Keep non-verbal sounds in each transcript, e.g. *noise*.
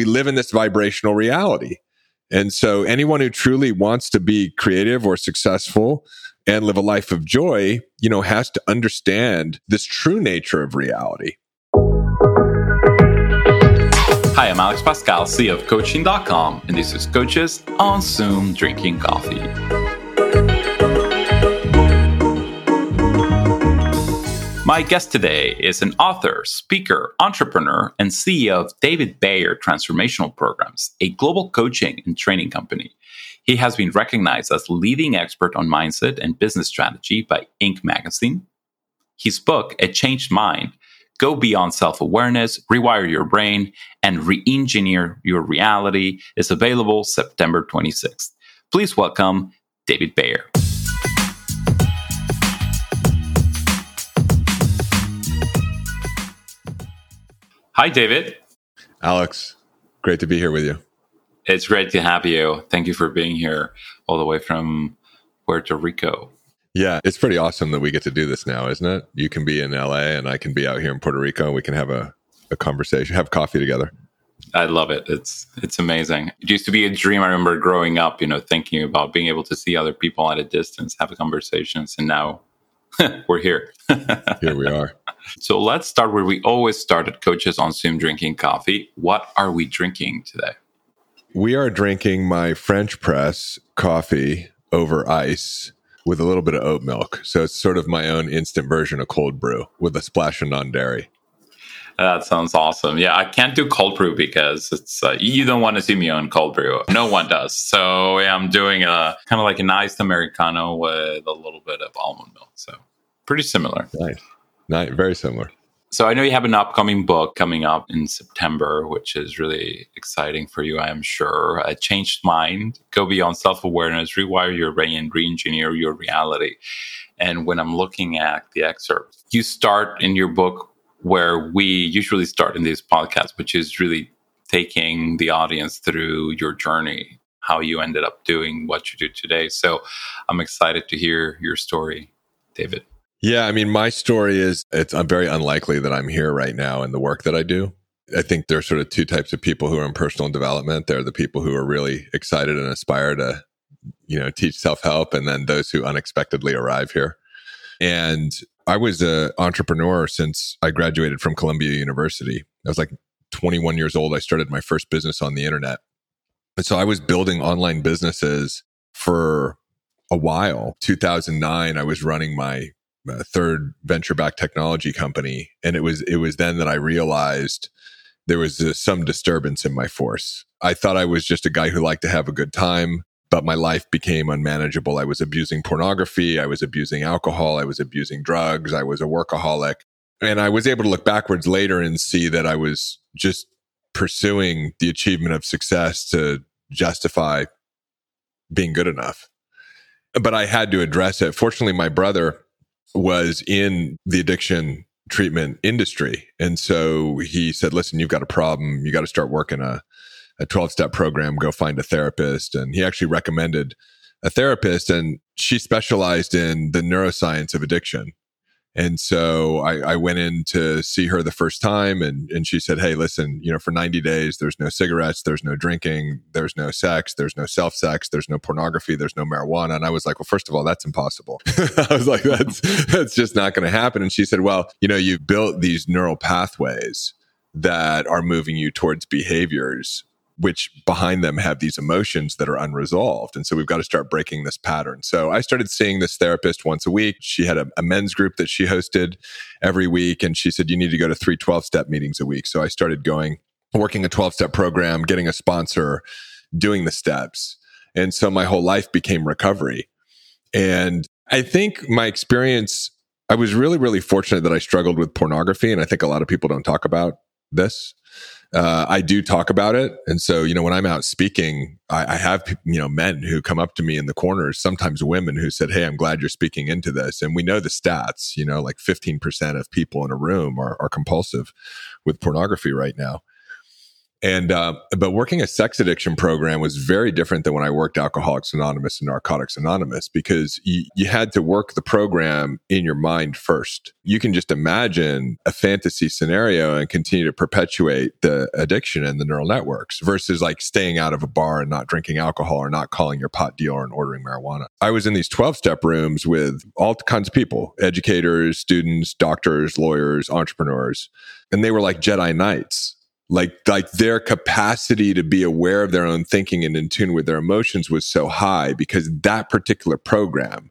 we live in this vibrational reality. And so anyone who truly wants to be creative or successful and live a life of joy, you know, has to understand this true nature of reality. Hi, I'm Alex Pascal, CEO of Coaching.com, and this is Coaches on Zoom Drinking Coffee. My guest today is an author, speaker, entrepreneur, and CEO of David Bayer Transformational Programs, a global coaching and training company. He has been recognized as leading expert on mindset and business strategy by Inc. magazine. His book, A Changed Mind, Go Beyond Self Awareness, Rewire Your Brain, and Re Engineer Your Reality, is available September 26th. Please welcome David Bayer. Hi, David. Alex, great to be here with you. It's great to have you. Thank you for being here all the way from Puerto Rico. Yeah, it's pretty awesome that we get to do this now, isn't it? You can be in LA and I can be out here in Puerto Rico and we can have a, a conversation, have coffee together. I love it. It's it's amazing. It used to be a dream. I remember growing up, you know, thinking about being able to see other people at a distance, have conversations, and now *laughs* we're here. *laughs* here we are. So let's start where we always start at Coaches on Zoom drinking coffee. What are we drinking today? We are drinking my French press coffee over ice with a little bit of oat milk. So it's sort of my own instant version of cold brew with a splash of non dairy. That sounds awesome. Yeah, I can't do cold brew because it's uh, you don't want to see me on cold brew. No one does. So yeah, I'm doing a kind of like an iced americano with a little bit of almond milk. So pretty similar. Nice. Nice. Very similar. So I know you have an upcoming book coming up in September, which is really exciting for you, I am sure. A changed mind, go beyond self-awareness, rewire your brain, and re-engineer your reality. And when I'm looking at the excerpt, you start in your book where we usually start in these podcasts, which is really taking the audience through your journey, how you ended up doing what you do today. So I'm excited to hear your story, David. Yeah, I mean, my story is it's I'm very unlikely that I'm here right now in the work that I do. I think there's sort of two types of people who are in personal development. They're the people who are really excited and aspire to, you know, teach self help, and then those who unexpectedly arrive here. And I was an entrepreneur since I graduated from Columbia University. I was like 21 years old. I started my first business on the internet. And so I was building online businesses for a while. 2009, I was running my third venture backed technology company. And it was, it was then that I realized there was uh, some disturbance in my force. I thought I was just a guy who liked to have a good time but my life became unmanageable. I was abusing pornography. I was abusing alcohol. I was abusing drugs. I was a workaholic. And I was able to look backwards later and see that I was just pursuing the achievement of success to justify being good enough. But I had to address it. Fortunately, my brother was in the addiction treatment industry. And so he said, listen, you've got a problem. You got to start working a, a 12 step program, go find a therapist. And he actually recommended a therapist and she specialized in the neuroscience of addiction. And so I, I, went in to see her the first time and, and she said, Hey, listen, you know, for 90 days, there's no cigarettes, there's no drinking, there's no sex, there's no self sex, there's no pornography, there's no marijuana. And I was like, well, first of all, that's impossible. *laughs* I was like, that's, that's just not going to happen. And she said, well, you know, you've built these neural pathways that are moving you towards behaviors which behind them have these emotions that are unresolved. And so we've got to start breaking this pattern. So I started seeing this therapist once a week. She had a, a men's group that she hosted every week. And she said, you need to go to three 12 step meetings a week. So I started going, working a 12 step program, getting a sponsor, doing the steps. And so my whole life became recovery. And I think my experience, I was really, really fortunate that I struggled with pornography. And I think a lot of people don't talk about this uh, I do talk about it. And so, you know, when I'm out speaking, I, I, have, you know, men who come up to me in the corners, sometimes women who said, Hey, I'm glad you're speaking into this. And we know the stats, you know, like 15% of people in a room are, are compulsive with pornography right now. And, uh, but working a sex addiction program was very different than when I worked Alcoholics Anonymous and Narcotics Anonymous because you, you had to work the program in your mind first. You can just imagine a fantasy scenario and continue to perpetuate the addiction and the neural networks versus like staying out of a bar and not drinking alcohol or not calling your pot dealer and ordering marijuana. I was in these 12 step rooms with all kinds of people, educators, students, doctors, lawyers, entrepreneurs, and they were like Jedi Knights like like their capacity to be aware of their own thinking and in tune with their emotions was so high because that particular program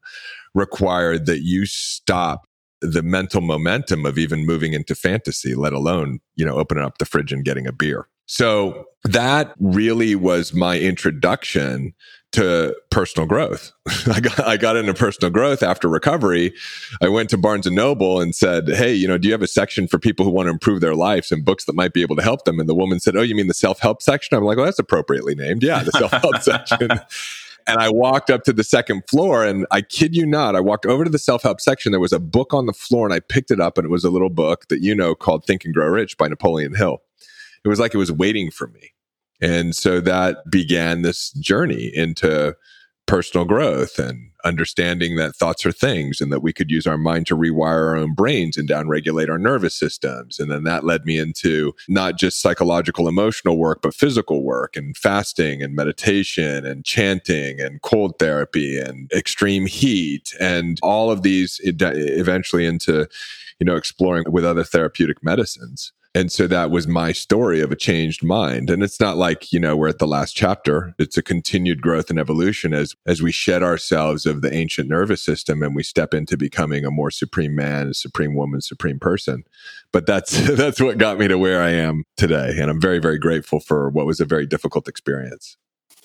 required that you stop the mental momentum of even moving into fantasy let alone you know opening up the fridge and getting a beer. So that really was my introduction to personal growth. *laughs* I got I got into personal growth after recovery. I went to Barnes and Noble and said, "Hey, you know, do you have a section for people who want to improve their lives and books that might be able to help them?" And the woman said, "Oh, you mean the self-help section?" I'm like, "Well, that's appropriately named. Yeah, the self-help *laughs* section." And I walked up to the second floor and I kid you not, I walked over to the self-help section. There was a book on the floor and I picked it up and it was a little book that you know called Think and Grow Rich by Napoleon Hill. It was like it was waiting for me. And so that began this journey into personal growth and understanding that thoughts are things and that we could use our mind to rewire our own brains and downregulate our nervous systems. And then that led me into not just psychological, emotional work, but physical work and fasting and meditation and chanting and cold therapy and extreme heat and all of these eventually into, you know, exploring with other therapeutic medicines. And so that was my story of a changed mind. And it's not like, you know, we're at the last chapter. It's a continued growth and evolution as, as we shed ourselves of the ancient nervous system and we step into becoming a more supreme man, a supreme woman, supreme person. But that's, *laughs* that's what got me to where I am today. And I'm very, very grateful for what was a very difficult experience.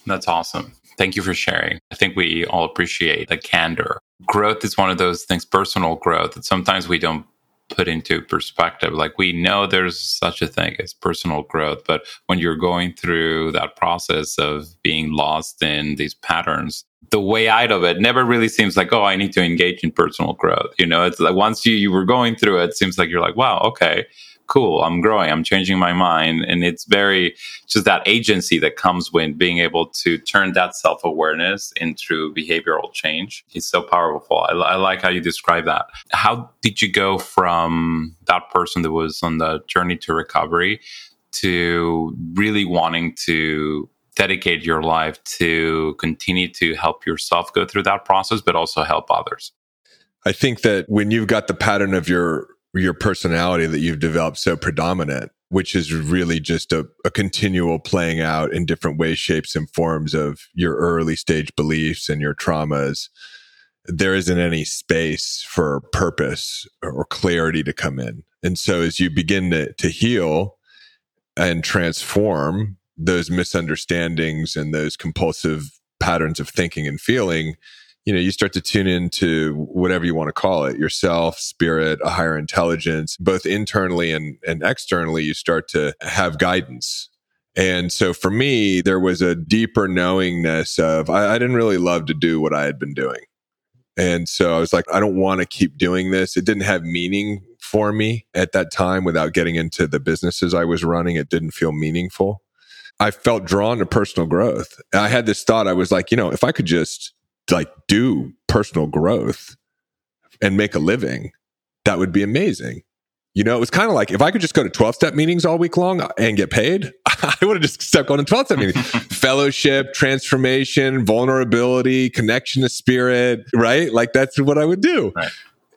That's awesome. Thank you for sharing. I think we all appreciate the candor. Growth is one of those things, personal growth, that sometimes we don't put into perspective. Like we know there's such a thing as personal growth, but when you're going through that process of being lost in these patterns, the way out of it never really seems like, oh, I need to engage in personal growth. You know, it's like once you, you were going through it, it seems like you're like, wow, okay, cool, I'm growing, I'm changing my mind. And it's very just that agency that comes with being able to turn that self awareness into behavioral change. It's so powerful. I, I, like how you describe that. How did you go from that person that was on the journey to recovery to really wanting to dedicate your life to continue to help yourself go through that process, but also help others? I think that when you've got the pattern of your your personality that you've developed so predominant, which is really just a, a, continual playing out in different ways, shapes, and forms of your early stage beliefs and your traumas. There isn't any space for purpose or clarity to come in. And so as you begin to, to heal and transform those misunderstandings and those compulsive patterns of thinking and feeling, you know, you start to tune into whatever you want to call it, yourself, spirit, a higher intelligence, both internally and, and externally, you start to have guidance. And so for me, there was a deeper knowingness of I, I didn't really love to do what I had been doing. And so I was like, I don't want to keep doing this. It didn't have meaning for me at that time without getting into the businesses I was running. It didn't feel meaningful. I felt drawn to personal growth. I had this thought. I was like, you know, if I could just like do personal growth and make a living, that would be amazing. You know, it was kind of like if I could just go to 12 step meetings all week long and get paid, *laughs* I would have just stepped going to 12 step meetings. *laughs* Fellowship, transformation, vulnerability, connection to spirit, right? Like that's what I would do. Right.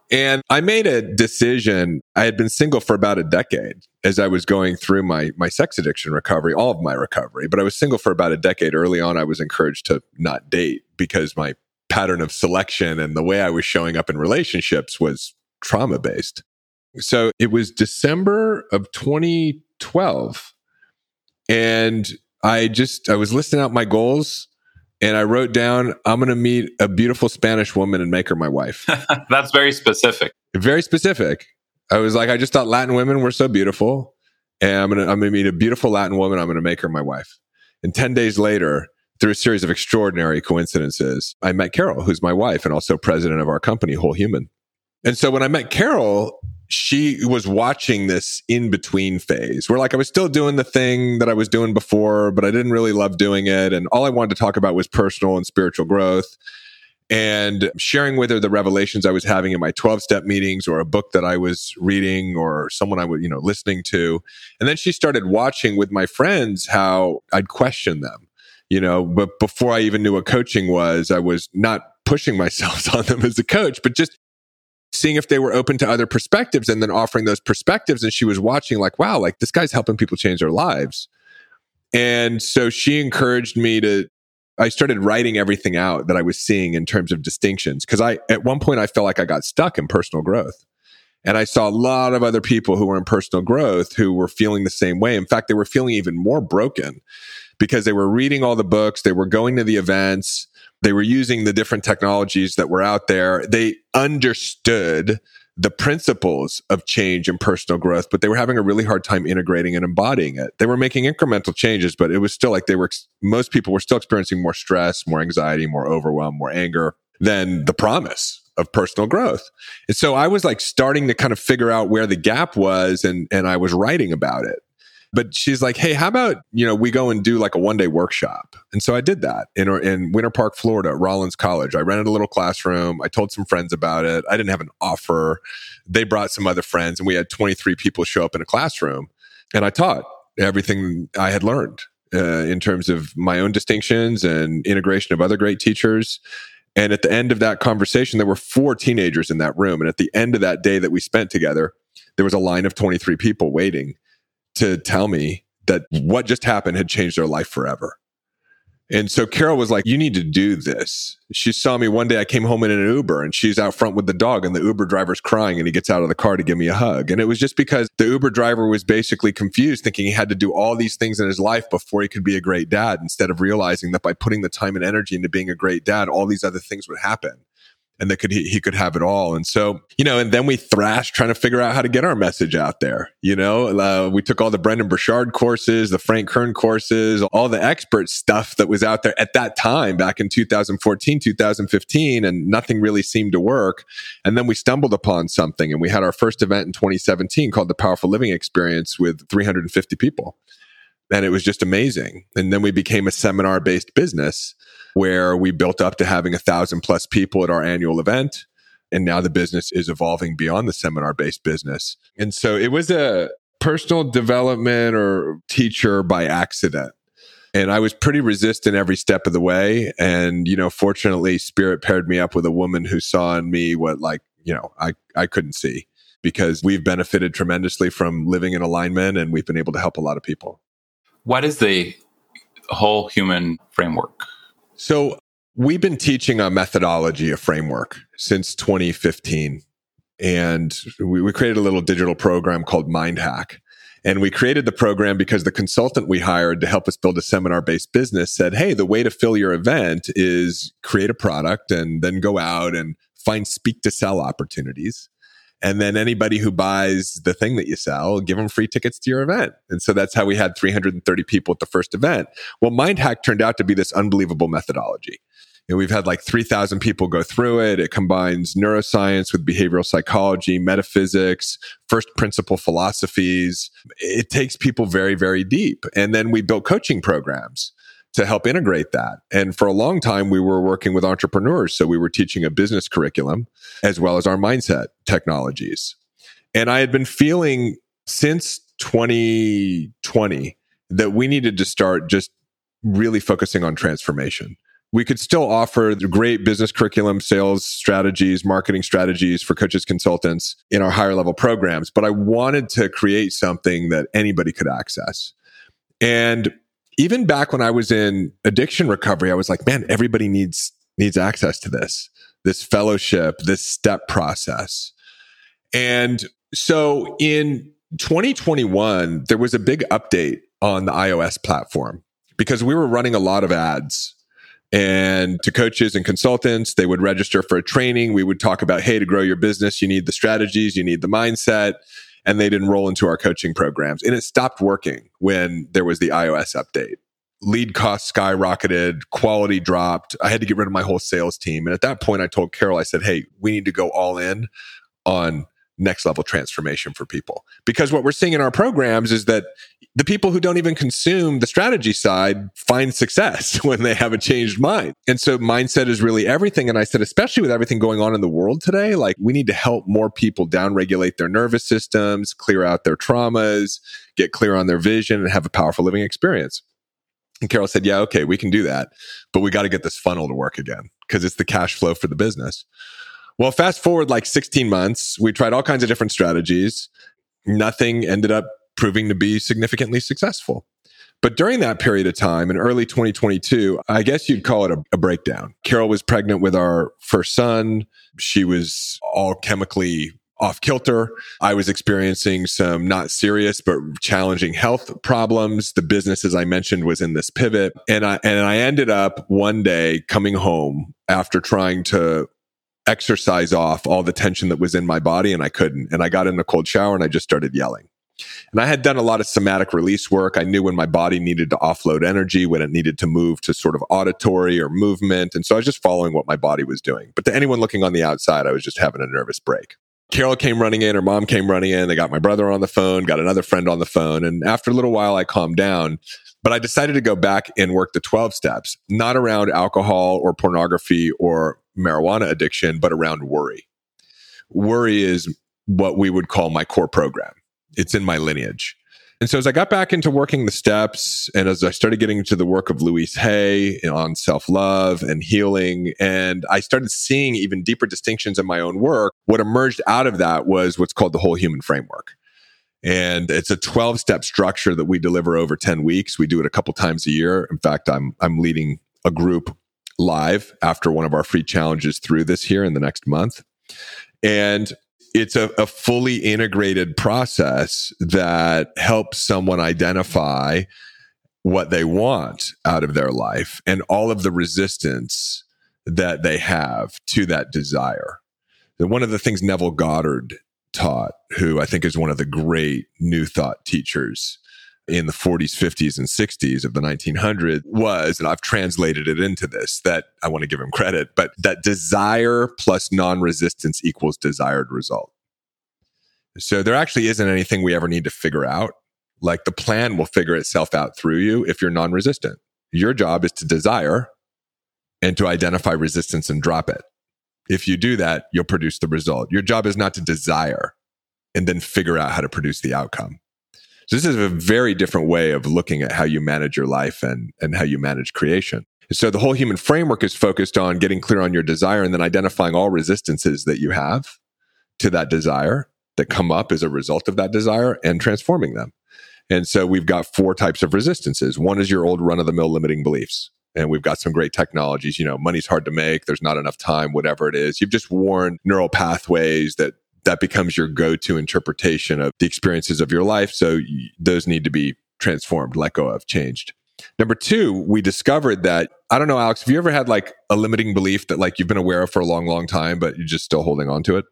And I made a decision. I had been single for about a decade as I was going through my my sex addiction recovery, all of my recovery, but I was single for about a decade. Early on, I was encouraged to not date because my pattern of selection and the way I was showing up in relationships was trauma based. So it was December of 2012 and I just I was listing out my goals and I wrote down, I'm going to meet a beautiful Spanish woman and make her my wife. *laughs* That's very specific. Very specific. I was like, I just thought Latin women were so beautiful. And I'm going to, I'm going to meet a beautiful Latin woman. I'm going to make her my wife. And 10 days later, through a series of extraordinary coincidences, I met Carol, who's my wife and also president of our company, Whole Human. And so when I met Carol, she was watching this in between phase where like I was still doing the thing that I was doing before, but I didn't really love doing it. And all I wanted to talk about was personal and spiritual growth and sharing with her the revelations I was having in my 12 step meetings or a book that I was reading or someone I was, you know, listening to. And then she started watching with my friends how I'd question them, you know, but before I even knew what coaching was, I was not pushing *laughs* myself on them as a coach, but just seeing if they were open to other perspectives and then offering those perspectives. And she was watching like, wow, like this guy's helping people change their lives. And so she encouraged me to, I started writing everything out that I was seeing in terms of distinctions. Cause I, at one point, I felt like I got stuck in personal growth. And I saw a lot of other people who were in personal growth who were feeling the same way. In fact, they were feeling even more broken because they were reading all the books, they were going to the events, they were using the different technologies that were out there. They understood the principles of change and personal growth, but they were having a really hard time integrating and embodying it. They were making incremental changes, but it was still like they were, most people were still experiencing more stress, more anxiety, more overwhelm, more anger than the promise of personal growth. And so I was like starting to kind of figure out where the gap was and, and I was writing about it. But she's like, hey, how about, you know, we go and do like a one day workshop? And so I did that in, in Winter Park, Florida, Rollins College. I rented a little classroom. I told some friends about it. I didn't have an offer. They brought some other friends and we had 23 people show up in a classroom. And I taught everything I had learned uh, in terms of my own distinctions and integration of other great teachers. And at the end of that conversation, there were four teenagers in that room. And at the end of that day that we spent together, there was a line of 23 people waiting to tell me that mm. what just happened had changed their life forever. And so Carol was like, You need to do this. She saw me one day. I came home in an Uber and she's out front with the dog, and the Uber driver's crying and he gets out of the car to give me a hug. And it was just because the Uber driver was basically confused, thinking he had to do all these things in his life before he could be a great dad, instead of realizing that by putting the time and energy into being a great dad, all these other things would happen and that could he, he, could have it all. And so, you know, and then we thrashed trying to figure out how to get our message out there. You know, uh, we took all the Brendon Burchard courses, the Frank Kern courses, all the expert stuff that was out there at that time back in 2014, 2015, and nothing really seemed to work. And then we stumbled upon something and we had our first event in 2017 called the Powerful Living Experience with 350 people. And it was just amazing. And then we became a seminar based business where we built up to having a thousand plus people at our annual event. And now the business is evolving beyond the seminar based business. And so it was a personal development or teacher by accident. And I was pretty resistant every step of the way. And, you know, fortunately, Spirit paired me up with a woman who saw in me what, like, you know, I, I couldn't see because we've benefited tremendously from living in alignment and we've been able to help a lot of people. What is the whole human framework? So we've been teaching a methodology, a framework since 2015. And we, we created a little digital program called Mind Hack. And we created the program because the consultant we hired to help us build a seminar based business said, Hey, the way to fill your event is create a product and then go out and find speak to sell opportunities. And then anybody who buys the thing that you sell, give them free tickets to your event. And so that's how we had 330 people at the first event. Well, MindHack turned out to be this unbelievable methodology. And we've had like 3,000 people go through it. It combines neuroscience with behavioral psychology, metaphysics, first principle philosophies. It takes people very, very deep. And then we built coaching programs to help integrate that. And for a long time, we were working with entrepreneurs. So we were teaching a business curriculum as well as our mindset technologies. And I had been feeling since 2020 that we needed to start just really focusing on transformation. We could still offer the great business curriculum, sales strategies, marketing strategies for coaches, consultants in our higher level programs, but I wanted to create something that anybody could access. And even back when I was in addiction recovery, I was like, man, everybody needs needs access to this, this fellowship, this step process. And so in 2021, there was a big update on the iOS platform because we were running a lot of ads. And to coaches and consultants they would register for a training. We would talk about hey to grow your business you need the strategies you need the mindset and they'd enroll into our coaching programs. And it stopped working when there was the iOS update. Lead costs skyrocketed, quality dropped. I had to get rid of my whole sales team. And at that point, I told Carol, I said, Hey, we need to go all in on next level transformation for people. Because what we're seeing in our programs is that the people who don't even consume the strategy side find success *laughs* when they have a changed mind. And so mindset is really everything. And I said, especially with everything going on in the world today, like we need to help more people downregulate their nervous systems, clear out their traumas, get clear on their vision and have a powerful living experience. And Carol said, yeah, okay, we can do that, but we got to get this funnel to work again because it's the cash flow for the business. Well, fast forward like 16 months, we tried all kinds of different strategies. Nothing ended up proving to be significantly successful. But during that period of time in early 2022, I guess you'd call it a, a, breakdown. Carol was pregnant with our first son. She was all chemically off kilter. I was experiencing some not serious, but challenging health problems. The business, as I mentioned, was in this pivot. And I, and I ended up one day coming home after trying to exercise off all the tension that was in my body and I couldn't. And I got in a cold shower and I just started yelling. And I had done a lot of somatic release work. I knew when my body needed to offload energy, when it needed to move to sort of auditory or movement. And so I was just following what my body was doing. But to anyone looking on the outside, I was just having a nervous break. Carol came running in, her mom came running in. They got my brother on the phone, got another friend on the phone. And after a little while, I calmed down. But I decided to go back and work the 12 steps, not around alcohol or pornography or marijuana addiction, but around worry. Worry is what we would call my core program. It's in my lineage. And so as I got back into working the steps and as I started getting into the work of Louise Hay on self love and healing, and I started seeing even deeper distinctions in my own work, what emerged out of that was what's called the whole human framework. And it's a 12 step structure that we deliver over 10 weeks. We do it a couple times a year. In fact, I'm, I'm leading a group live after one of our free challenges through this here in the next month. And it's a, a, fully integrated process that helps someone identify what they want out of their life and all of the resistance that they have to that desire. And one of the things Neville Goddard taught, who I think is one of the great new thought teachers in the 40s, 50s, and 60s of the 1900s was, and I've translated it into this, that I want to give him credit, but that desire plus non resistance equals desired result. So there actually isn't anything we ever need to figure out. Like the plan will figure itself out through you if you're non resistant. Your job is to desire and to identify resistance and drop it. If you do that, you'll produce the result. Your job is not to desire and then figure out how to produce the outcome. So this is a very different way of looking at how you manage your life and, and how you manage creation. So the whole human framework is focused on getting clear on your desire and then identifying all resistances that you have to that desire that come up as a result of that desire and transforming them. And so we've got four types of resistances. One is your old run of the mill limiting beliefs. And we've got some great technologies. You know, money's hard to make. There's not enough time, whatever it is. You've just worn neural pathways that that becomes your go-to interpretation of the experiences of your life. So those need to be transformed, let go of, changed. Number two, we discovered that I don't know, Alex, have you ever had like a limiting belief that like you've been aware of for a long, long time, but you're just still holding on to it?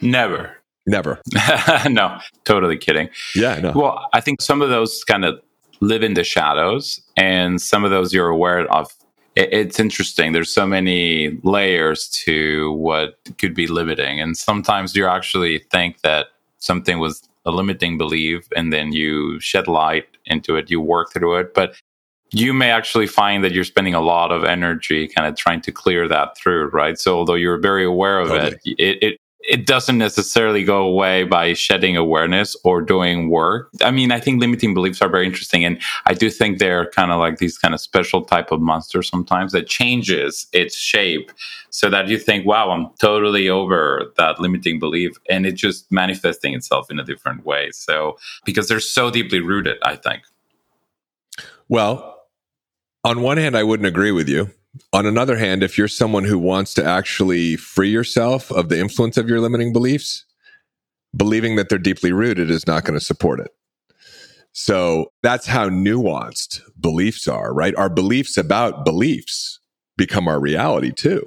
Never. Never. *laughs* no, totally kidding. Yeah, no. Well, I think some of those kind of live in the shadows, and some of those you're aware of it's interesting. There's so many layers to what could be limiting. And sometimes you actually think that something was a limiting belief and then you shed light into it, you work through it. But you may actually find that you're spending a lot of energy kind of trying to clear that through, right? So although you're very aware of totally. it, it, it it doesn't necessarily go away by shedding awareness or doing work. I mean, I think limiting beliefs are very interesting. And I do think they're kind of like these kind of special type of monsters sometimes that changes its shape so that you think, wow, I'm totally over that limiting belief. And it just manifesting itself in a different way. So, because they're so deeply rooted, I think. Well, on one hand, I wouldn't agree with you on another hand, if you're someone who wants to actually free yourself of the influence of your limiting beliefs, believing that they're deeply rooted is not going to support it. So that's how nuanced beliefs are, right? Our beliefs about beliefs become our reality too.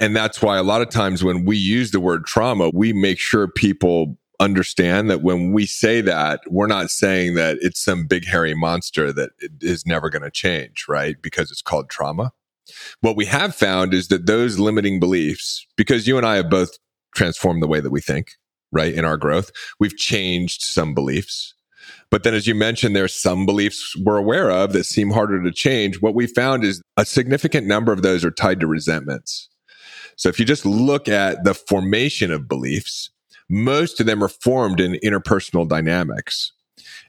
And that's why a lot of times when we use the word trauma, we make sure people understand that when we say that, we're not saying that it's some big hairy monster that is never going to change, right? Because it's called trauma. What we have found is that those limiting beliefs, because you and I have both transformed the way that we think, right? In our growth, we've changed some beliefs. But then, as you mentioned, there's some beliefs we're aware of that seem harder to change. What we found is a significant number of those are tied to resentments. So if you just look at the formation of beliefs, most of them are formed in interpersonal dynamics.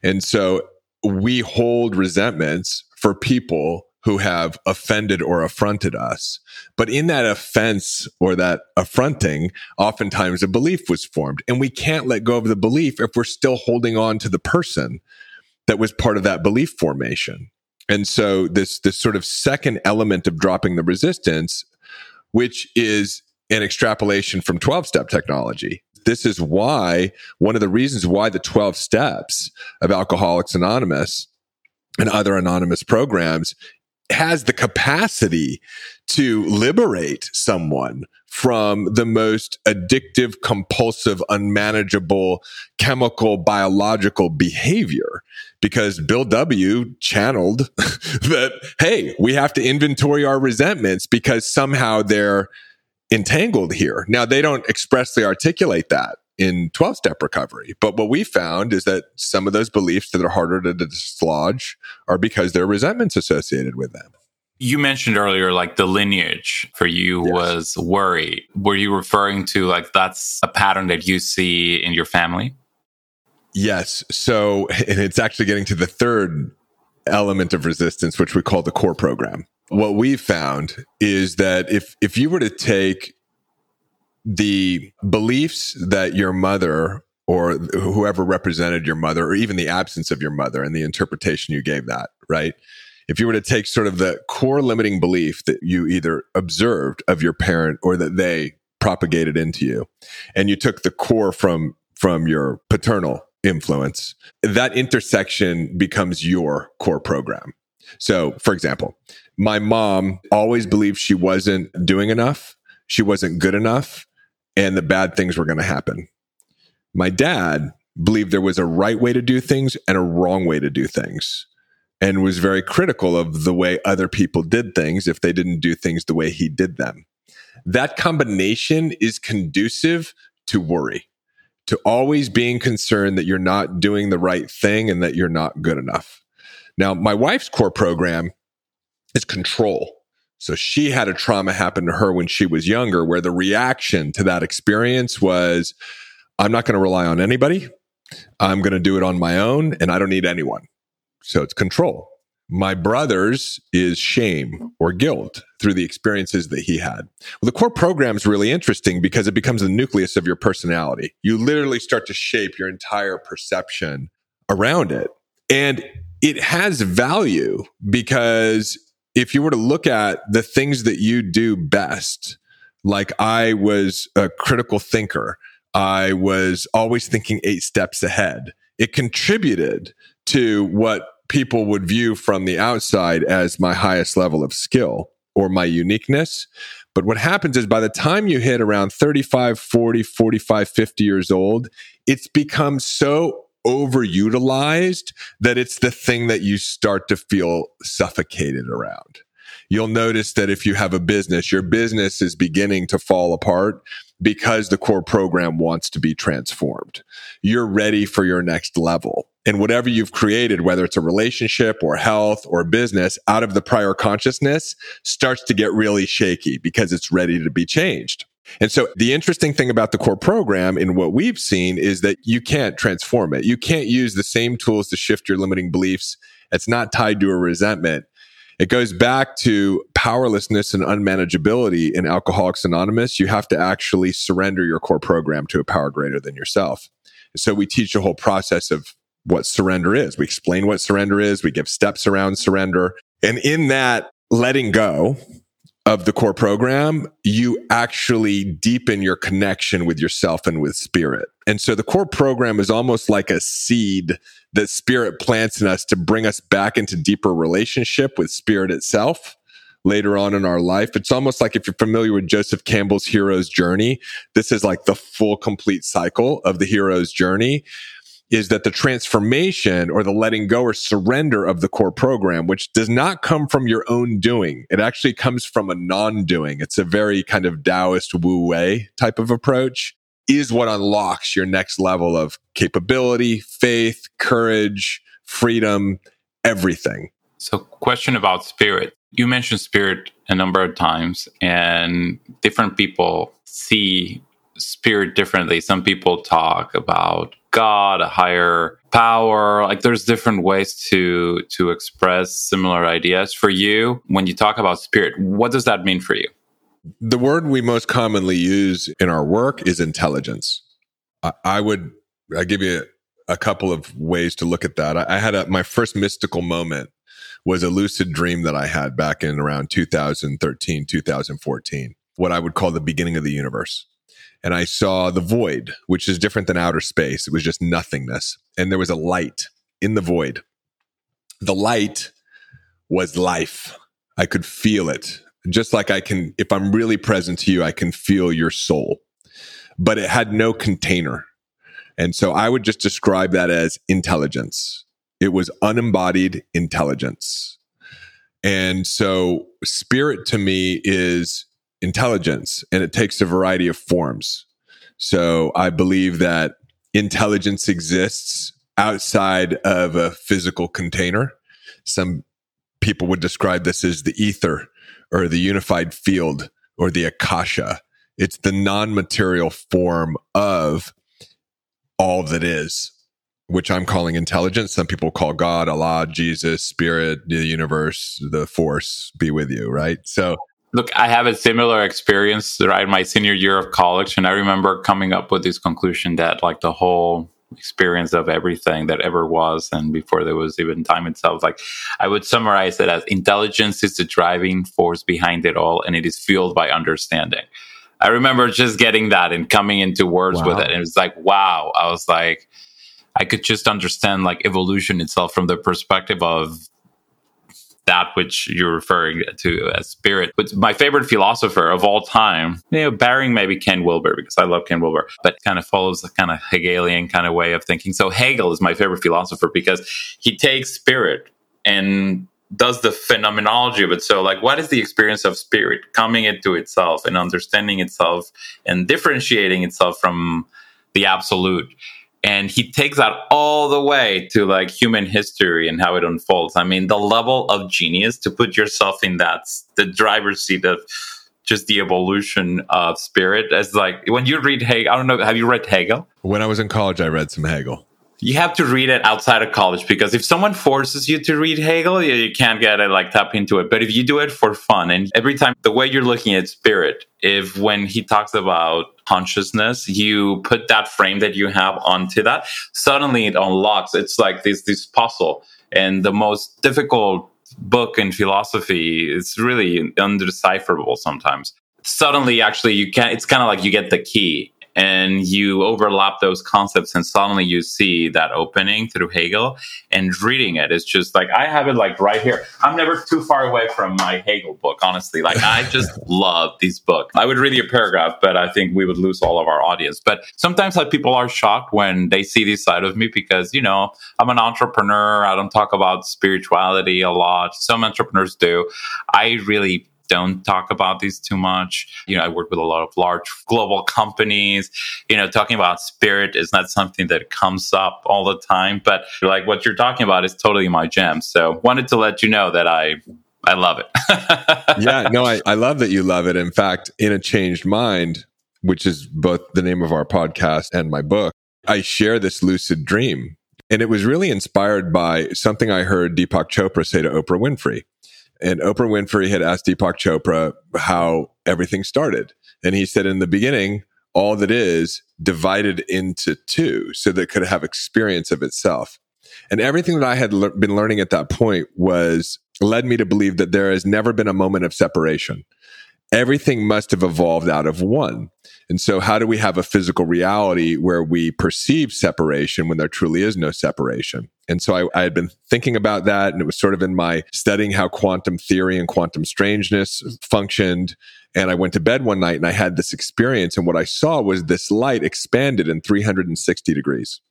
And so we hold resentments for people who have offended or affronted us. But in that offense or that affronting, oftentimes a belief was formed. And we can't let go of the belief if we're still holding on to the person that was part of that belief formation. And so this, this sort of second element of dropping the resistance, which is an extrapolation from 12 step technology. This is why one of the reasons why the 12 steps of Alcoholics Anonymous and other anonymous programs has the capacity to liberate someone from the most addictive, compulsive, unmanageable chemical, biological behavior. Because Bill W channeled *laughs* that, hey, we have to inventory our resentments because somehow they're entangled here. Now, they don't expressly articulate that in 12 step recovery. But what we found is that some of those beliefs that are harder to dislodge are because there are resentments associated with them. You mentioned earlier, like the lineage for you yes. was worry. Were you referring to like that's a pattern that you see in your family? Yes. So, *laughs* and it's actually getting to the third element of resistance, which we call the core program. What we found is that if, if you were to take the beliefs that your mother or whoever represented your mother, or even the absence of your mother and the interpretation you gave that, right? If you were to take sort of the core limiting belief that you either observed of your parent or that they propagated into you, and you took the core from from your paternal influence, that intersection becomes your core program. So, for example, my mom always believed she wasn't doing enough, she wasn't good enough, and the bad things were going to happen. My dad believed there was a right way to do things and a wrong way to do things and was very critical of the way other people did things if they didn't do things the way he did them. That combination is conducive to worry, to always being concerned that you're not doing the right thing and that you're not good enough. Now, my wife's core program is control. So she had a trauma happen to her when she was younger, where the reaction to that experience was, I'm not going to rely on anybody. I'm going to do it on my own and I don't need anyone. So it's control. My brother's is shame or guilt through the experiences that he had. Well, the core program is really interesting because it becomes the nucleus of your personality. You literally start to shape your entire perception around it. And it has value because if you were to look at the things that you do best, like I was a critical thinker, I was always thinking eight steps ahead. It contributed to what people would view from the outside as my highest level of skill or my uniqueness. But what happens is by the time you hit around 35, 40, 45, 50 years old, it's become so overutilized that it's the thing that you start to feel suffocated around. You'll notice that if you have a business, your business is beginning to fall apart because the core program wants to be transformed. You're ready for your next level. And whatever you've created, whether it's a relationship or health or business out of the prior consciousness starts to get really shaky because it's ready to be changed. And so the interesting thing about the core program in what we've seen is that you can't transform it. You can't use the same tools to shift your limiting beliefs. It's not tied to a resentment. It goes back to powerlessness and unmanageability in Alcoholics Anonymous. You have to actually surrender your core program to a power greater than yourself. So we teach a whole process of what surrender is. We explain what surrender is. We give steps around surrender. And in that letting go of the core program, you actually deepen your connection with yourself and with spirit. And so the core program is almost like a seed that spirit plants in us to bring us back into deeper relationship with spirit itself later on in our life. It's almost like if you're familiar with Joseph Campbell's hero's journey, this is like the full complete cycle of the hero's journey is that the transformation or the letting go or surrender of the core program, which does not come from your own doing. It actually comes from a non doing. It's a very kind of Taoist Wu Wei type of approach is what unlocks your next level of capability, faith, courage, freedom, everything. So, question about spirit. You mentioned spirit a number of times, and different people see spirit differently. Some people talk about God, a higher power. Like there's different ways to to express similar ideas. For you, when you talk about spirit, what does that mean for you? The word we most commonly use in our work is intelligence. I, I would I give you a, a, couple of ways to look at that. I, I had a, my first mystical moment was a lucid dream that I had back in around 2013, 2014, what I would call the beginning of the universe. And I saw the void, which is different than outer space. It was just nothingness. And there was a light in the void. The light was life. I could feel it. Just like I can, if I'm really present to you, I can feel your soul. But it had no container. And so I would just describe that as intelligence. It was unembodied intelligence. And so spirit to me is intelligence and it takes a variety of forms. So I believe that intelligence exists outside of a physical container. Some people would describe this as the ether or the unified field or the akasha. It's the non material form of all that is which I'm calling intelligence. Some people call God, Allah, Jesus, spirit, the universe, the force be with you, right? So, look, I have a similar experience right my senior year of college. And I remember coming up with this conclusion that, like, the whole experience of everything that ever was and before there was even time itself like i would summarize it as intelligence is the driving force behind it all and it is fueled by understanding i remember just getting that and coming into words wow. with it and it's like wow i was like I could just understand like evolution itself from the perspective of that which you're referring to as spirit. But my favorite philosopher of all time, you know, barring maybe Ken Wilber, because I love Ken Wilber, but kind of follows the kind of Hegelian kind of way of thinking. So Hegel is my favorite philosopher because he takes spirit and does the phenomenology of it. So, like, what is the experience of spirit coming into itself and understanding itself and differentiating itself from the absolute? And he takes that all the way to like human history and how it unfolds. I mean the level of genius to put yourself in that the driver's seat of just the evolution of spirit as like when you read hegel i don't know have you read hegel? When i was in college i read some hegel you have to read it outside of college because if someone forces you to read Hegel, you, you, can't get it like tap into it. But if you do it for fun and every time the way you're looking at spirit, if when he talks about consciousness, you put that frame that you have onto that, suddenly it unlocks. It's like this this puzzle. And the most difficult book in philosophy is really undecipherable sometimes. Suddenly actually you can it's kind of like you get the key and you overlap those concepts and suddenly you see that opening through Hegel and reading it is just like I have it like right here. I'm never too far away from my Hegel book, honestly. Like I *laughs* just love these books. I would read a paragraph, but I think we would lose all of our audience. But sometimes like people are shocked when they see this side of me because, you know, I'm an entrepreneur. I don't talk about spirituality a lot. Some entrepreneurs do. I really don't talk about these too much. You know, I work with a lot of large global companies. You know, talking about spirit is not something that comes up all the time, but like what you're talking about is totally my jam. So wanted to let you know that I I love it. *laughs* yeah, no, I, I love that you love it. In fact, in a changed mind, which is both the name of our podcast and my book, I share this lucid dream. And it was really inspired by something I heard Deepak Chopra say to Oprah Winfrey. And Oprah Winfrey had asked Deepak Chopra how everything started. And he said, in the beginning, all that is divided into two so that it could have experience of itself. And everything that I had le- been learning at that point was led me to believe that there has never been a moment of separation. Everything must have evolved out of one. And so, how do we have a physical reality where we perceive separation when there truly is no separation? And so, I, I, had been thinking about that, and it was sort of in my studying how quantum theory and quantum strangeness functioned. And I went to bed one night and I had this experience, and what I saw was this light expanded in 360 degrees,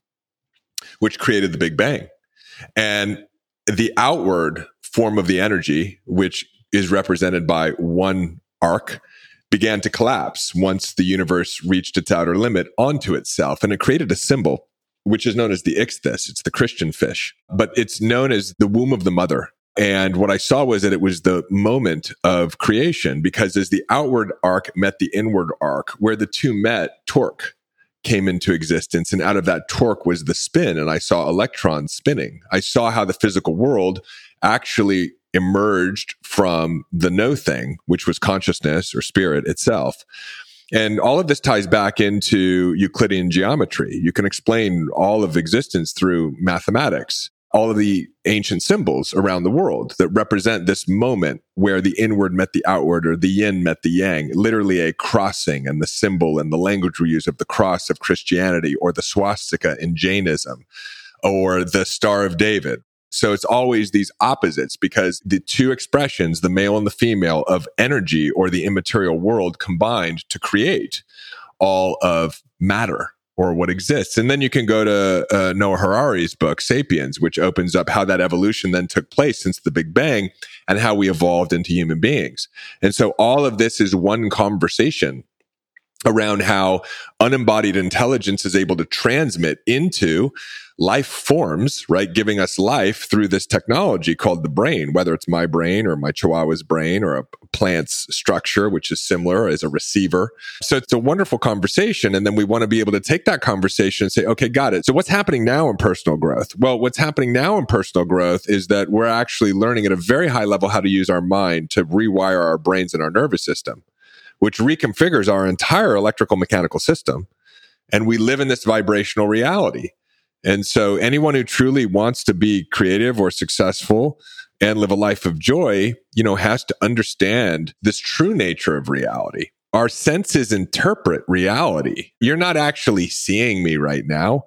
which created the Big Bang. And the outward form of the energy, which is represented by one arc began to collapse once the universe reached its outer limit onto itself. And it created a symbol, which is known as the ichthys. It's the Christian fish, but it's known as the womb of the mother. And what I saw was that it was the moment of creation because as the outward arc met the inward arc, where the two met, torque came into existence. And out of that torque was the spin. And I saw electrons spinning. I saw how the physical world actually emerged from the no thing, which was consciousness or spirit itself. And all of this ties back into Euclidean geometry. You can explain all of existence through mathematics all of the ancient symbols around the world that represent this moment where the inward met the outward or the yin met the yang, literally a crossing and the symbol and the language we use of the cross of Christianity or the swastika in Jainism or the Star of David. So it's always these opposites because the two expressions, the male and the female of energy or the immaterial world combined to create all of matter or what exists. And then you can go to uh, Noah Harari's book, Sapiens, which opens up how that evolution then took place since the Big Bang and how we evolved into human beings. And so all of this is one conversation around how unembodied intelligence is able to transmit into life forms, right? Giving us life through this technology called the brain, whether it's my brain or my chihuahua's brain or a plant's structure, which is similar as a receiver. So it's a wonderful conversation. And then we want to be able to take that conversation and say, okay, got it. So what's happening now in personal growth? Well, what's happening now in personal growth is that we're actually learning at a very high level how to use our mind to rewire our brains and our nervous system, which reconfigures our entire electrical mechanical system. And we live in this vibrational reality. And so anyone who truly wants to be creative or successful and live a life of joy, you know, has to understand this true nature of reality. Our senses interpret reality. You're not actually seeing me right now.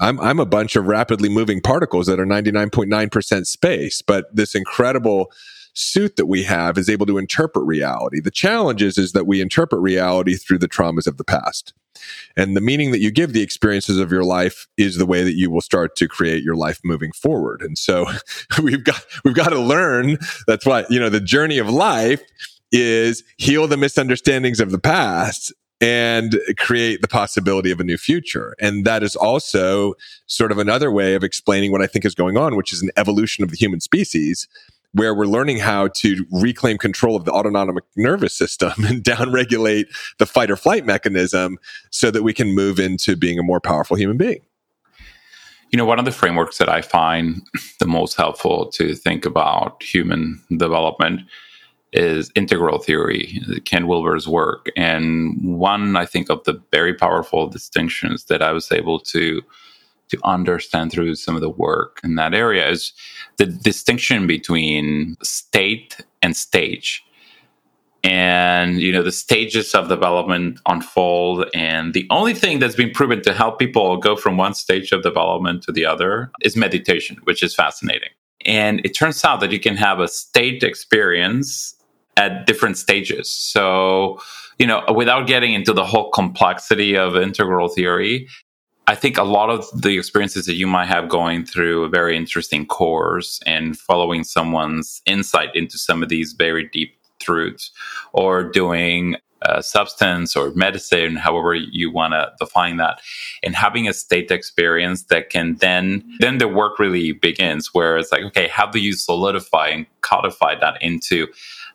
I'm, I'm a bunch of rapidly moving particles that are 99.9% space, but this incredible suit that we have is able to interpret reality. The challenge is, is that we interpret reality through the traumas of the past. And the meaning that you give the experiences of your life is the way that you will start to create your life moving forward. And so *laughs* we've got, we've got to learn. That's why, you know, the journey of life is heal the misunderstandings of the past and create the possibility of a new future. And that is also sort of another way of explaining what I think is going on, which is an evolution of the human species where we're learning how to reclaim control of the autonomic nervous system *laughs* and downregulate the fight or flight mechanism so that we can move into being a more powerful human being. You know, one of the frameworks that I find *clears throat* the most helpful to think about human development is integral theory, Ken Wilber's work. And one, I think, of the very powerful distinctions that I was able to to understand through some of the work in that area is the distinction between state and stage. And you know the stages of development unfold and the only thing that's been proven to help people go from one stage of development to the other is meditation which is fascinating. And it turns out that you can have a state experience at different stages. So you know without getting into the whole complexity of integral theory I think a lot of the experiences that you might have going through a very interesting course and following someone's insight into some of these very deep truths or doing a substance or medicine, however you want to define that, and having a state experience that can then, then the work really begins where it's like, okay, how do you solidify and codify that into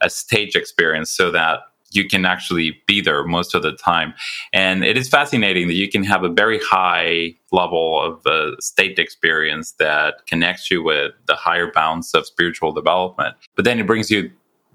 a stage experience so that you can actually be there most of the time. And it is fascinating that you can have a very high level of uh, state experience that connects you with the higher bounds of spiritual development. But then it brings you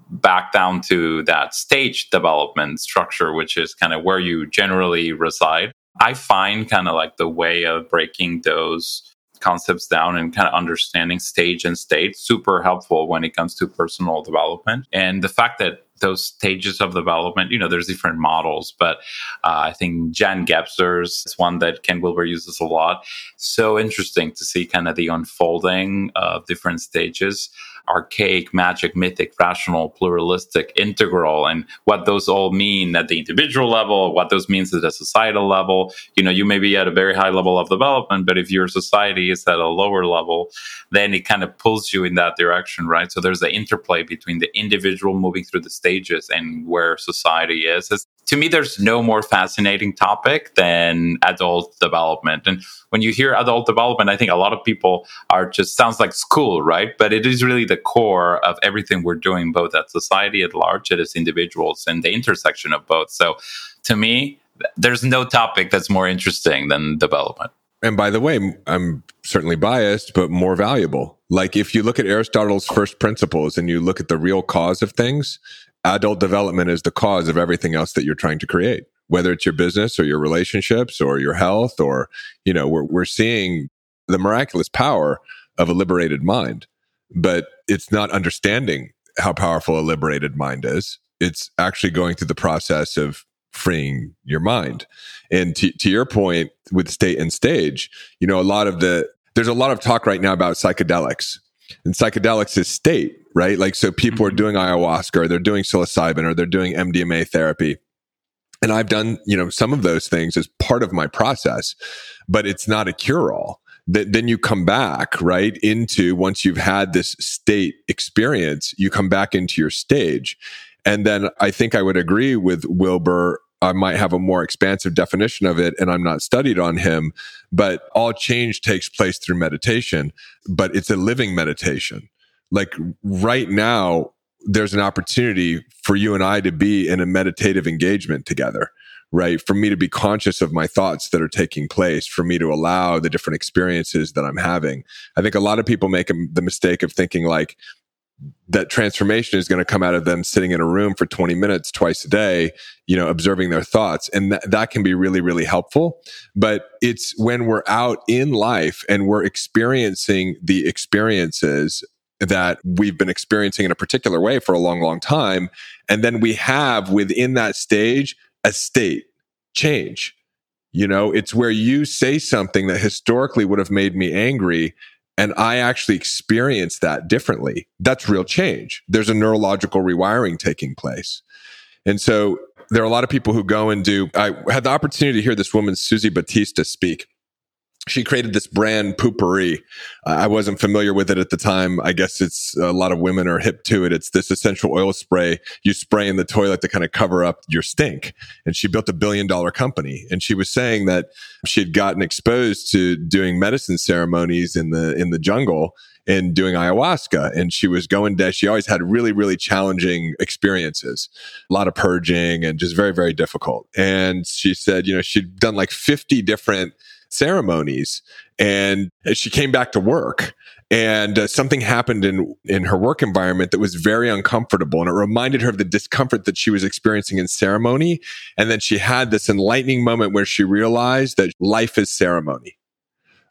back down to that stage development structure, which is kind of where you generally reside. I find kind of like the way of breaking those concepts down and kind of understanding stage and state super helpful when it comes to personal development. And the fact that those stages of development. You know, there's different models, but uh, I think Jean Gebser's is one that Ken Wilber uses a lot. So interesting to see kind of the unfolding of different stages. Archaic, magic, mythic, rational, pluralistic, integral, and what those all mean at the individual level, what those means at the societal level. You know, you may be at a very high level of development, but if your society is at a lower level, then it kind of pulls you in that direction, right? So there's the interplay between the individual moving through the stages and where society is. It's, to me, there's no more fascinating topic than adult development. And when you hear adult development, I think a lot of people are just sounds like school, right? But it is really the core of everything we're doing, both at society at large and as individuals, and the intersection of both. So to me, there's no topic that's more interesting than development. And by the way, I'm certainly biased, but more valuable. Like if you look at Aristotle's first principles and you look at the real cause of things, adult development is the cause of everything else that you're trying to create whether it's your business or your relationships or your health or you know we're, we're seeing the miraculous power of a liberated mind but it's not understanding how powerful a liberated mind is. It's actually going through the process of freeing your mind. And to, to your point with state and stage you know a lot of the there's a lot of talk right now about psychedelics and psychedelics is state right? Like, so people are mm-hmm. doing ayahuasca or they're doing psilocybin or they're doing MDMA therapy. And I've done, you know, some of those things as part of my process, but it's not a cure all. That then you come back right into once you've had this state experience, you come back into your stage. And then I think I would agree with Wilber I might have a more expansive definition of it and I'm not studied on him, but all change takes place through meditation, but it's a living meditation like right now there's an opportunity for you and I to be in a meditative engagement together, right? For me to be conscious of my thoughts that are taking place, for me to allow the different experiences that I'm having. I think a lot of people make the mistake of thinking like that transformation is going to come out of them sitting in a room for 20 minutes twice a day, you know, observing their thoughts. And th- that can be really, really helpful. But it's when we're out in life and we're experiencing the experiences that we've been experiencing in a particular way for a long, long time. And then we have within that stage a state change. You know, it's where you say something that historically would have made me angry. And I actually experience that differently. That's real change. There's a neurological rewiring taking place. And so there are a lot of people who go and do. I had the opportunity to hear this woman, Suzy Batista, speak she created this brand Poo-Pourri. Uh, I wasn't familiar with it at the time. I guess it's a lot of women are hip to it. It's this essential oil spray you spray in the toilet to kind of cover up your stink. And she built a billion dollar company. And she was saying that she had gotten exposed to doing medicine ceremonies in the in the jungle and doing ayahuasca. And she was going to, she always had really, really challenging experiences, a lot of purging and just very, very difficult. And she said, you know, she'd done like 50 different ceremonies and she came back to work and uh, something happened in in her work environment that was very uncomfortable and it reminded her of the discomfort that she was experiencing in ceremony and then she had this enlightening moment where she realized that life is ceremony.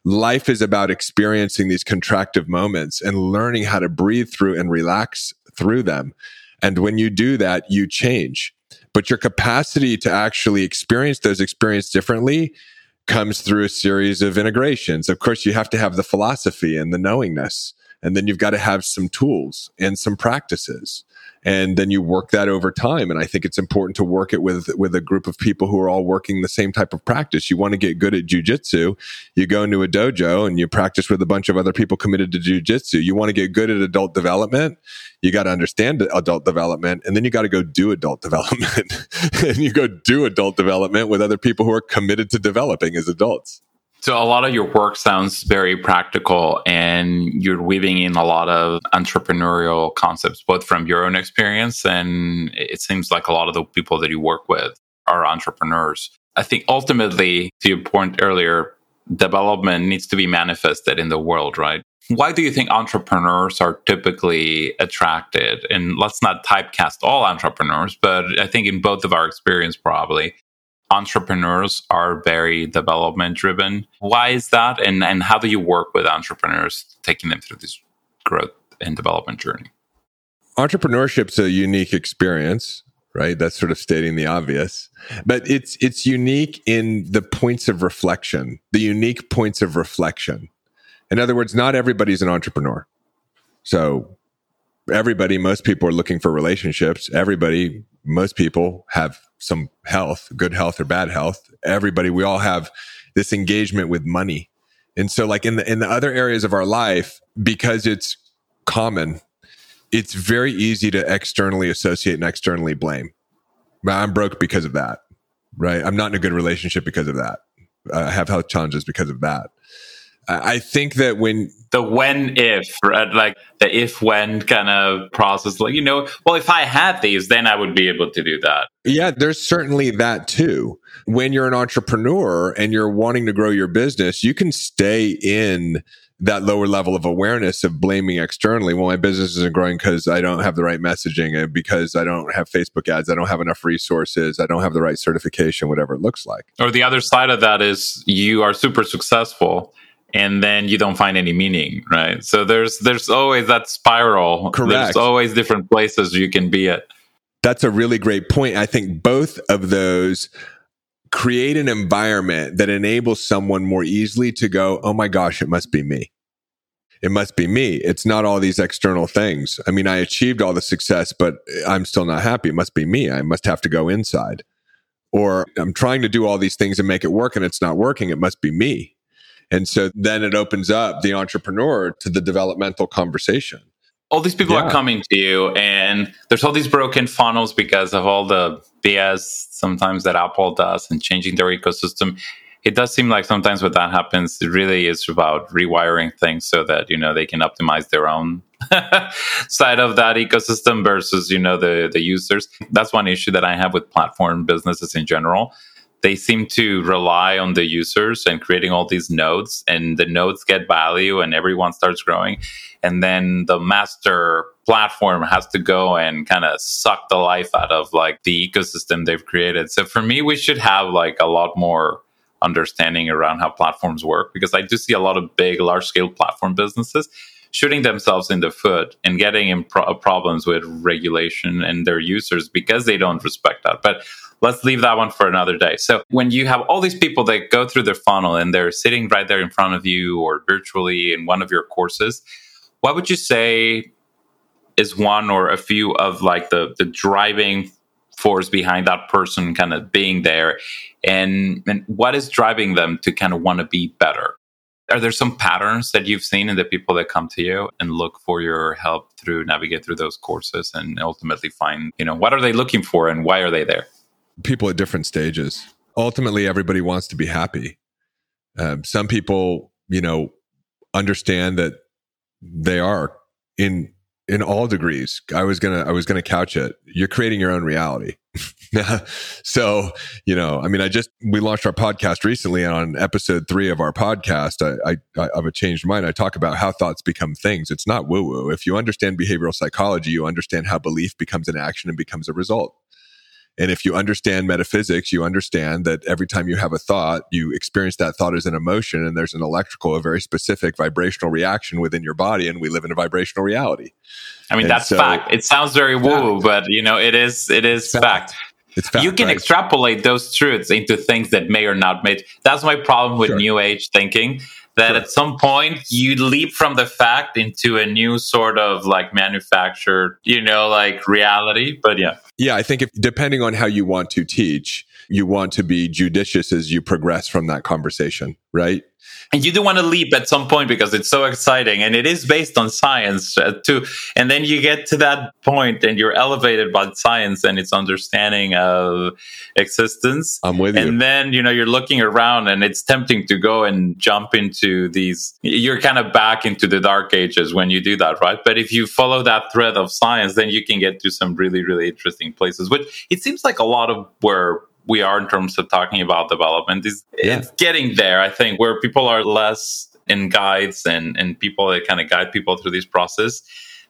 Life is about experiencing these contractive moments and learning how to breathe through and relax through them and when you do that you change. But your capacity to actually experience those experiences differently comes through a series of integrations. Of course, you have to have the philosophy and the knowingness, and then you've got to have some tools and some practices and then you work that over time. And i think it's important to work it with with a group of people who are all working the same type of practice. You want to get good at jujitsu. You go into a dojo and you practice with a bunch of other people committed to jujitsu. You want to get good at adult development. You got to understand adult development. And then you got to go do adult *laughs* development. And you go do adult development with other people who are committed to developing as adults so a lot of your work sounds very practical and you're weaving in a lot of entrepreneurial concepts, both from your own experience and it seems like a lot of the people that you work with are entrepreneurs. I think ultimately, to your point earlier, development needs to be manifested in the world, right? Why do you think entrepreneurs are typically attracted? And let's not typecast all entrepreneurs, but I think in both of our experience, probably entrepreneurs are very development driven. Why is that? And, and how do you work with entrepreneurs, taking them through this growth and development journey? Entrepreneurship's a unique experience, right? That's sort of stating the obvious. But it's it's unique in the points of reflection, the unique points of reflection. In other words, not everybody's an entrepreneur. So everybody, most people are looking for relationships. Everybody, most people have some health, good health or bad health. Everybody, we all have this engagement with money. And so like in the in the other areas of our life, because it's common, it's very easy to externally associate and externally blame. I'm broke because of that. Right? I'm not in a good relationship because of that. I have health challenges because of that. I think that when the when if right? like the if when kind of process. Like you know well if i had these then i would be able to do that. Yeah there's certainly that too. When you're an entrepreneur and you're wanting to grow your business you can stay in that lower level of awareness of blaming externally. Well my business isn't growing because i don't have the right messaging and because i don't have facebook ads i don't have enough resources i don't have the right certification whatever it looks like. Or the other side of that is you are super successful and then you don't find any meaning right? So there's there's always that spiral. Correct. there's always different places you can be at. That's a really great point. I think both of those create an environment that enables someone more easily to go oh my gosh it must be me. It must be me. It's not all these external things. I mean i achieved all the success but i'm still not happy. It must be me. I must have to go inside. Or i'm trying to do all these things and make it work and it's not working. It must be me and so then it opens up the entrepreneur to the developmental conversation. All these people yeah. are coming to you, and there's all these broken funnels because of all the BS sometimes that Apple does and changing their ecosystem. It does seem like sometimes when that happens, it really is about rewiring things so that you know they can optimize their own *laughs* side of that ecosystem versus you know the the users. That's one issue that I have with platform businesses in general they seem to rely on the users and creating all these nodes and the nodes get value and everyone starts growing. And then the master platform has to go and kind of suck the life out of like the ecosystem they've created. So for me we should have like a lot more understanding around how platforms work because i do see a lot of big large scale platform businesses shooting themselves in the foot and getting in pro- problems with regulation and their users because they don't respect that. But let's leave that one for another day. So when you have all these people that go through their funnel and they're sitting right there in front of you or virtually in one of your courses, what would you say is one or a few of like the the driving force behind that person kind of being there? And and what is driving them to kind of want to be better are there some patterns that you've seen in the people that come to you and look for your help through navigate through those courses and ultimately find you know what are they looking for and why are they there people at different stages. Ultimately, everybody wants to be happy. Um, some people, you know, understand that they are in in all degrees. I was gonna I was gonna couch it. You're creating your own reality. *laughs* *laughs* so you know, I mean, I just we launched our podcast recently, and on episode three of our podcast, I, I of a changed mind, I talk about how thoughts become things. It's not woo woo. If you understand behavioral psychology, you understand how belief becomes an action and becomes a result. And if you understand metaphysics, you understand that every time you have a thought, you experience that thought as an emotion, and there's an electrical, a very specific vibrational reaction within your body, and we live in a vibrational reality. I mean, and that's so, fact. It sounds very woo, but you know, it is it is fact. fact. It's fact, you can right? extrapolate those truths into things that may or not may. That's my problem with sure. New Age thinking that sure. at some point you leap from the fact into a new sort of like manufactured, you know, like reality. But yeah. Yeah, I think if depending on how you want to teach, you want to be judicious as you progress from that conversation, right? and you do want to leap at some point because it's so exciting and it is based on science uh, too. And then you get to that point and you're elevated by science and its understanding of existence. I'm with you. and then you know you're looking around and it's tempting to go and jump into these you're kind of back into the dark ages when you do that right? But if you follow that thread of science then you can get to some really really interesting places which it seems like a lot of where we are in terms of talking about development is yeah. it's getting there i think where people are less in guides and and people that kind of guide people through this process.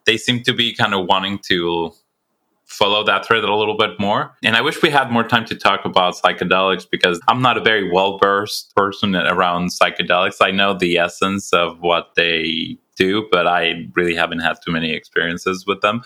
They seem to be kind of wanting to follow that thread a little bit more. And i wish we had more time to talk about psychedelics because i'm not a very well versed person around psychedelics. I know the essence of what they do, but I really haven't had too many experiences with them.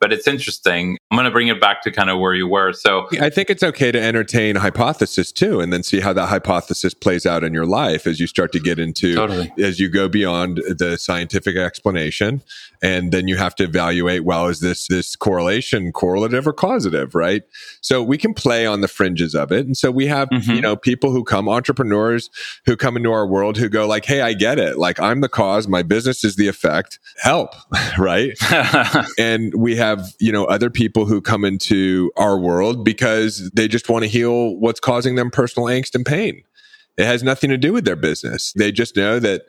But it's interesting. I'm going to bring it back to kind of where you were. So I think it's okay to entertain hypothesis too, and then see how that hypothesis plays out in your life as you start to get into, totally. as you go beyond the scientific explanation. And then you have to evaluate, well, is this, this correlation correlative or causative, right? So we can play on the fringes of it. And so we have, mm-hmm. you know, people who come, entrepreneurs who come into our world who go like, Hey, I get it. Like I'm the cause. My business is the effect. Help. *laughs* right. *laughs* and we have, you know, other people who come into our world because they just want to heal what's causing them personal angst and pain. It has nothing to do with their business. They just know that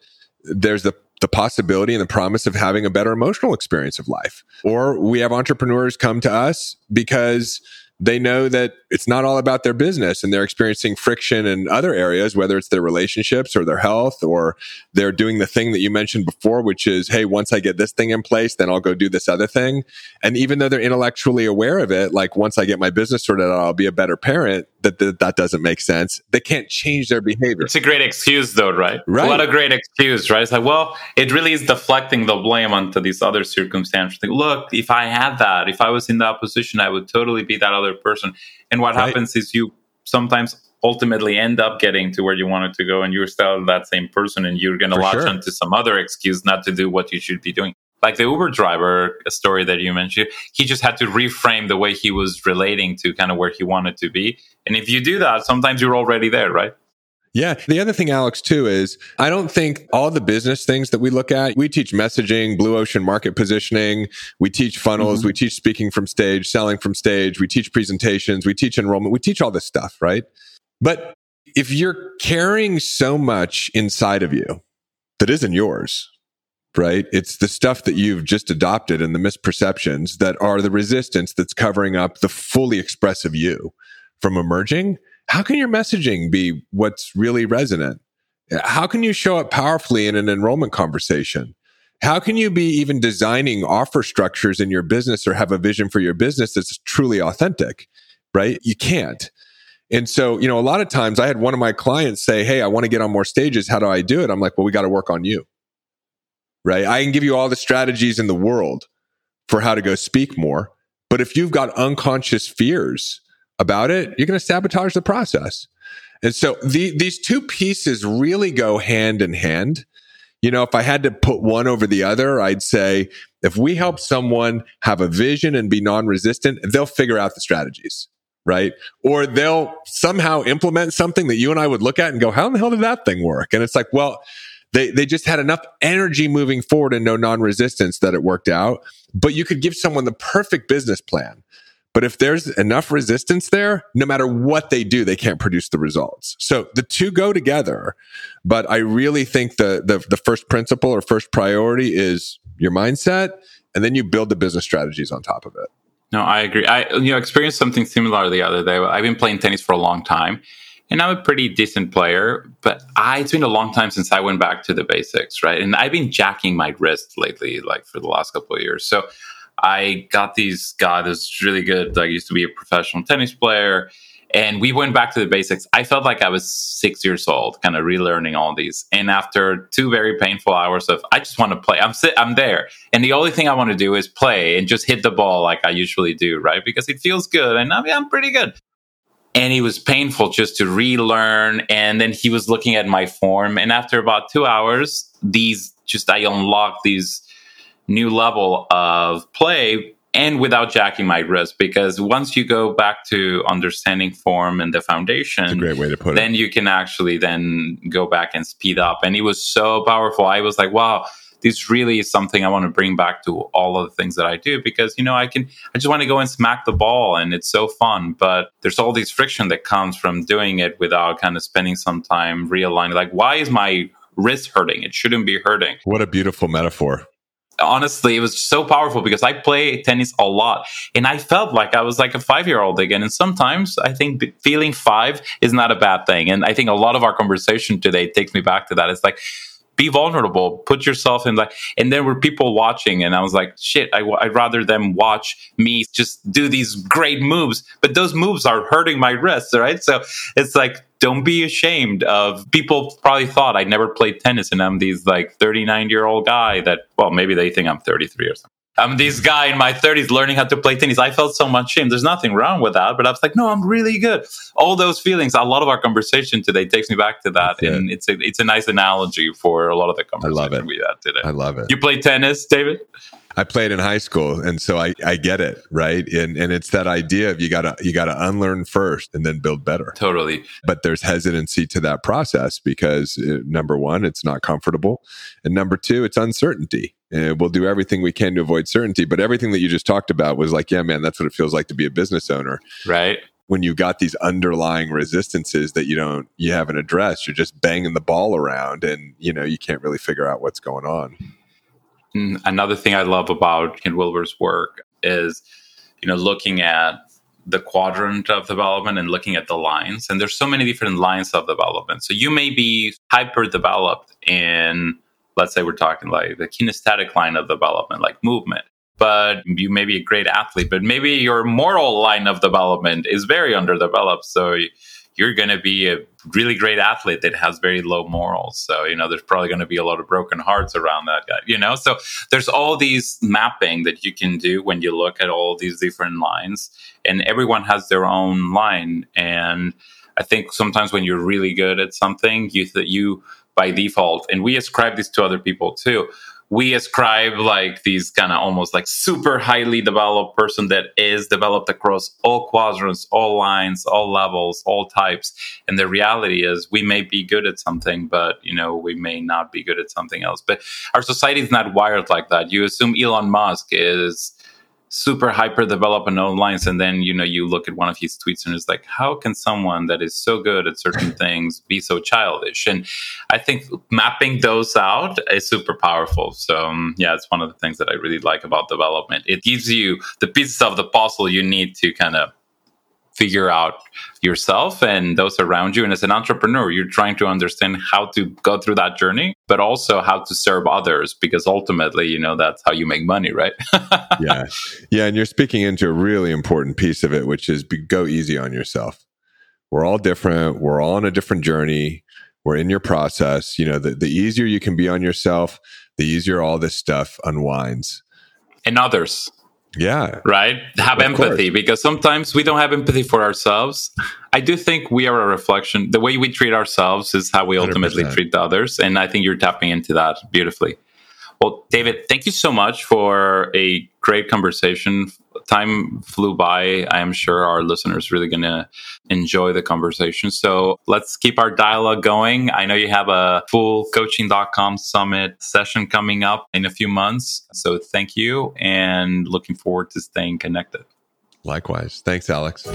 there's the the possibility and the promise of having a better emotional experience of life. Or we have entrepreneurs come to us because they know that it's not all about their business and they're experiencing friction in other areas, whether it's their relationships or their health, or they're doing the thing that you mentioned before, which is, hey, once I get this thing in place, then I'll go do this other thing. And even though they're intellectually aware of it, like once I get my business sorted out, I'll be a better parent, that, that, that doesn't make sense. They can't change their behavior. It's a great excuse, though, right? Right. What a great excuse, right? It's like, well, it really is deflecting the blame onto these other circumstances. Like, look, if I had that, if I was in that position, I would totally be that other person. And what right. happens is you sometimes ultimately end up getting to where you wanted to go and you're still that same person and you're going to latch sure. onto some other excuse not to do what you should be doing like the uber driver story that you mentioned he just had to reframe the way he was relating to kind of where he wanted to be. And if you do that sometimes you're already there right? Yeah. The other thing, Alex, too, is I don't think all the business things that we look at, we teach messaging, blue ocean market positioning, we teach funnels, mm-hmm. we teach speaking from stage, selling from stage, we teach presentations, we teach enrollment, we teach all this stuff, right? But if you're carrying so much inside of you that isn't yours, right? It's the stuff that you've just adopted and the misperceptions that are the resistance that's covering up the fully expressive you from emerging how can your messaging be what's really resonant? How can you show up powerfully in an enrollment conversation? How can you be even designing offer structures in your business or have a vision for your business that's truly authentic? Right? You can't. And so, you know, a lot of times I had one of my clients say, Hey, I want to get on more stages. How do I do it? I'm like, well, we got to work on you. Right? I can give you all the strategies in the world for how to go speak more. But if you've got unconscious fears about it, you're going to sabotage the process. And so the, these two pieces really go hand in hand. You know, if I had to put one over the other, I'd say if we help someone have a vision and be non resistant, they'll figure out the strategies, right? Or they'll somehow implement something that you and I would look at and go, how in the hell did that thing work? And it's like, well, they, they just had enough energy moving forward and no non resistance that it worked out. But you could give someone the perfect business plan but if there's enough resistance there, no matter what they do, they can't produce the results. So the two go together. But I really think the, the, the first principle or first priority is your mindset, and then you build the business strategies on top of it. No, I agree. I you know experienced something similar the other day. I've been playing tennis for a long time, and I'm a pretty decent player. But I, it's been a long time since I went back to the basics, right? And I've been jacking my wrist lately, like for the last couple of years. So I got these guy that's really good. I used to be a professional tennis player. And we went back to the basics. I felt like I was six years old, kind of relearning all these. And after two very painful hours of, I just want to play. I'm I'm there, and the only thing I want to do is play and just hit the ball like I usually do, right? Because it feels good, and I mean, I'm pretty good. And it was painful just to relearn. And then he was looking at my form, and after about two hours, these just I unlocked these new level of play and without jacking my wrist because once you go back to understanding form and the foundation a great way to put then it. you can actually then go back and speed up and it was so powerful i was like wow this really is something i want to bring back to all of the things that i do because you know i can i just want to go and smack the ball and it's so fun but there's all this friction that comes from doing it without kind of spending some time realigning like why is my wrist hurting it shouldn't be hurting what a beautiful metaphor honestly, it was so powerful because I play tennis a lot and I felt like I was like a five year old again. And sometimes I think feeling five is not a bad thing. And I think a lot of our conversation today takes me back to that. It's like, be vulnerable, put yourself in like, and there were people watching, and I was like, shit, I, would rather them watch me just do these great moves, but those moves are hurting my wrists, right? So it's like, don't be ashamed of people probably thought I never played tennis and I'm these like 39 year old guy that, well, maybe they think I'm 33 or something. I'm this guy in my 30s learning how to play tennis. I felt so much shame. There's nothing wrong with that, but I was like, no, I'm really good. All those feelings. A lot of our conversation today takes me back to that, That's and it. it's a it's a nice analogy for a lot of the conversation I love it. we had today. I love it. You play tennis, David? I played in high school, and so I, I get it, right? And and it's that idea of you gotta you gotta unlearn first and then build better. Totally. But there's hesitancy to that process because uh, number one, it's not comfortable, and number two, it's uncertainty. And we'll do everything we can to avoid certainty. But everything that you just talked about was like, yeah, man, that's what it feels like to be a business owner, right? when you've got these underlying resistances that you don't you haven't addressed you're just banging the ball around and you know you can't really figure out what's going on Mm, another thing I love about Ken Wilber's work is, you know, looking at the quadrant of development and looking at the lines. And there's so many different lines of development. So you may be hyper developed in, let's say we're talking like the kinesthetic line of development, like movement. But you may be a great athlete, but maybe your moral line of development is very underdeveloped. So you're going to be a really great athlete that has very low morals. So, you know, there's probably going to be a lot of broken hearts around that guy, you know? So there's all these mapping that you can do when you look at all these different lines, and everyone has their own line. And I think sometimes when you're really good at something, you, that you by default, and we ascribe this to other people too we ascribe like these kind of almost like super highly developed person that is developed across all quadrants, all lines, all levels, all types. And the reality is we may be good at something, but you know, we may not be good at something else. But our society is not wired like that. You assume Elon Musk is super hyper developing lines and then you know you look at one of his tweets and it's like how can someone that is so good at certain *laughs* things be so childish? And i think mapping those out is super powerful. So um, yeah it's one of the things that i really like about development. It gives you the pieces of the puzzle you need to kind of figure out yourself and those around you. And as an entrepreneur, you're trying to understand how to go through that journey, but also how to serve others because ultimately, you know, that's how you make money, right? *laughs* yeah. Yeah. And you're speaking into a really important piece of it, which is be, go easy on yourself. We're all different. We're all on a different journey. We're in your process. You know, the, the easier you can be on yourself, the easier all this stuff unwinds. And others. Yeah. Right? Have of empathy course. because sometimes we don't have empathy for ourselves. I do think we are a reflection. The way we treat ourselves is how we ultimately 100%. treat others. And I think you're tapping into that beautifully. Well, David, thank you so much for a great conversation time flew by. I am sure our listeners really going to enjoy the conversation. So let's keep our dialogue going. I know you have a full coaching.com summit session coming up in a few months. So thank you and looking forward to staying connected. Likewise. Thanks, Alex.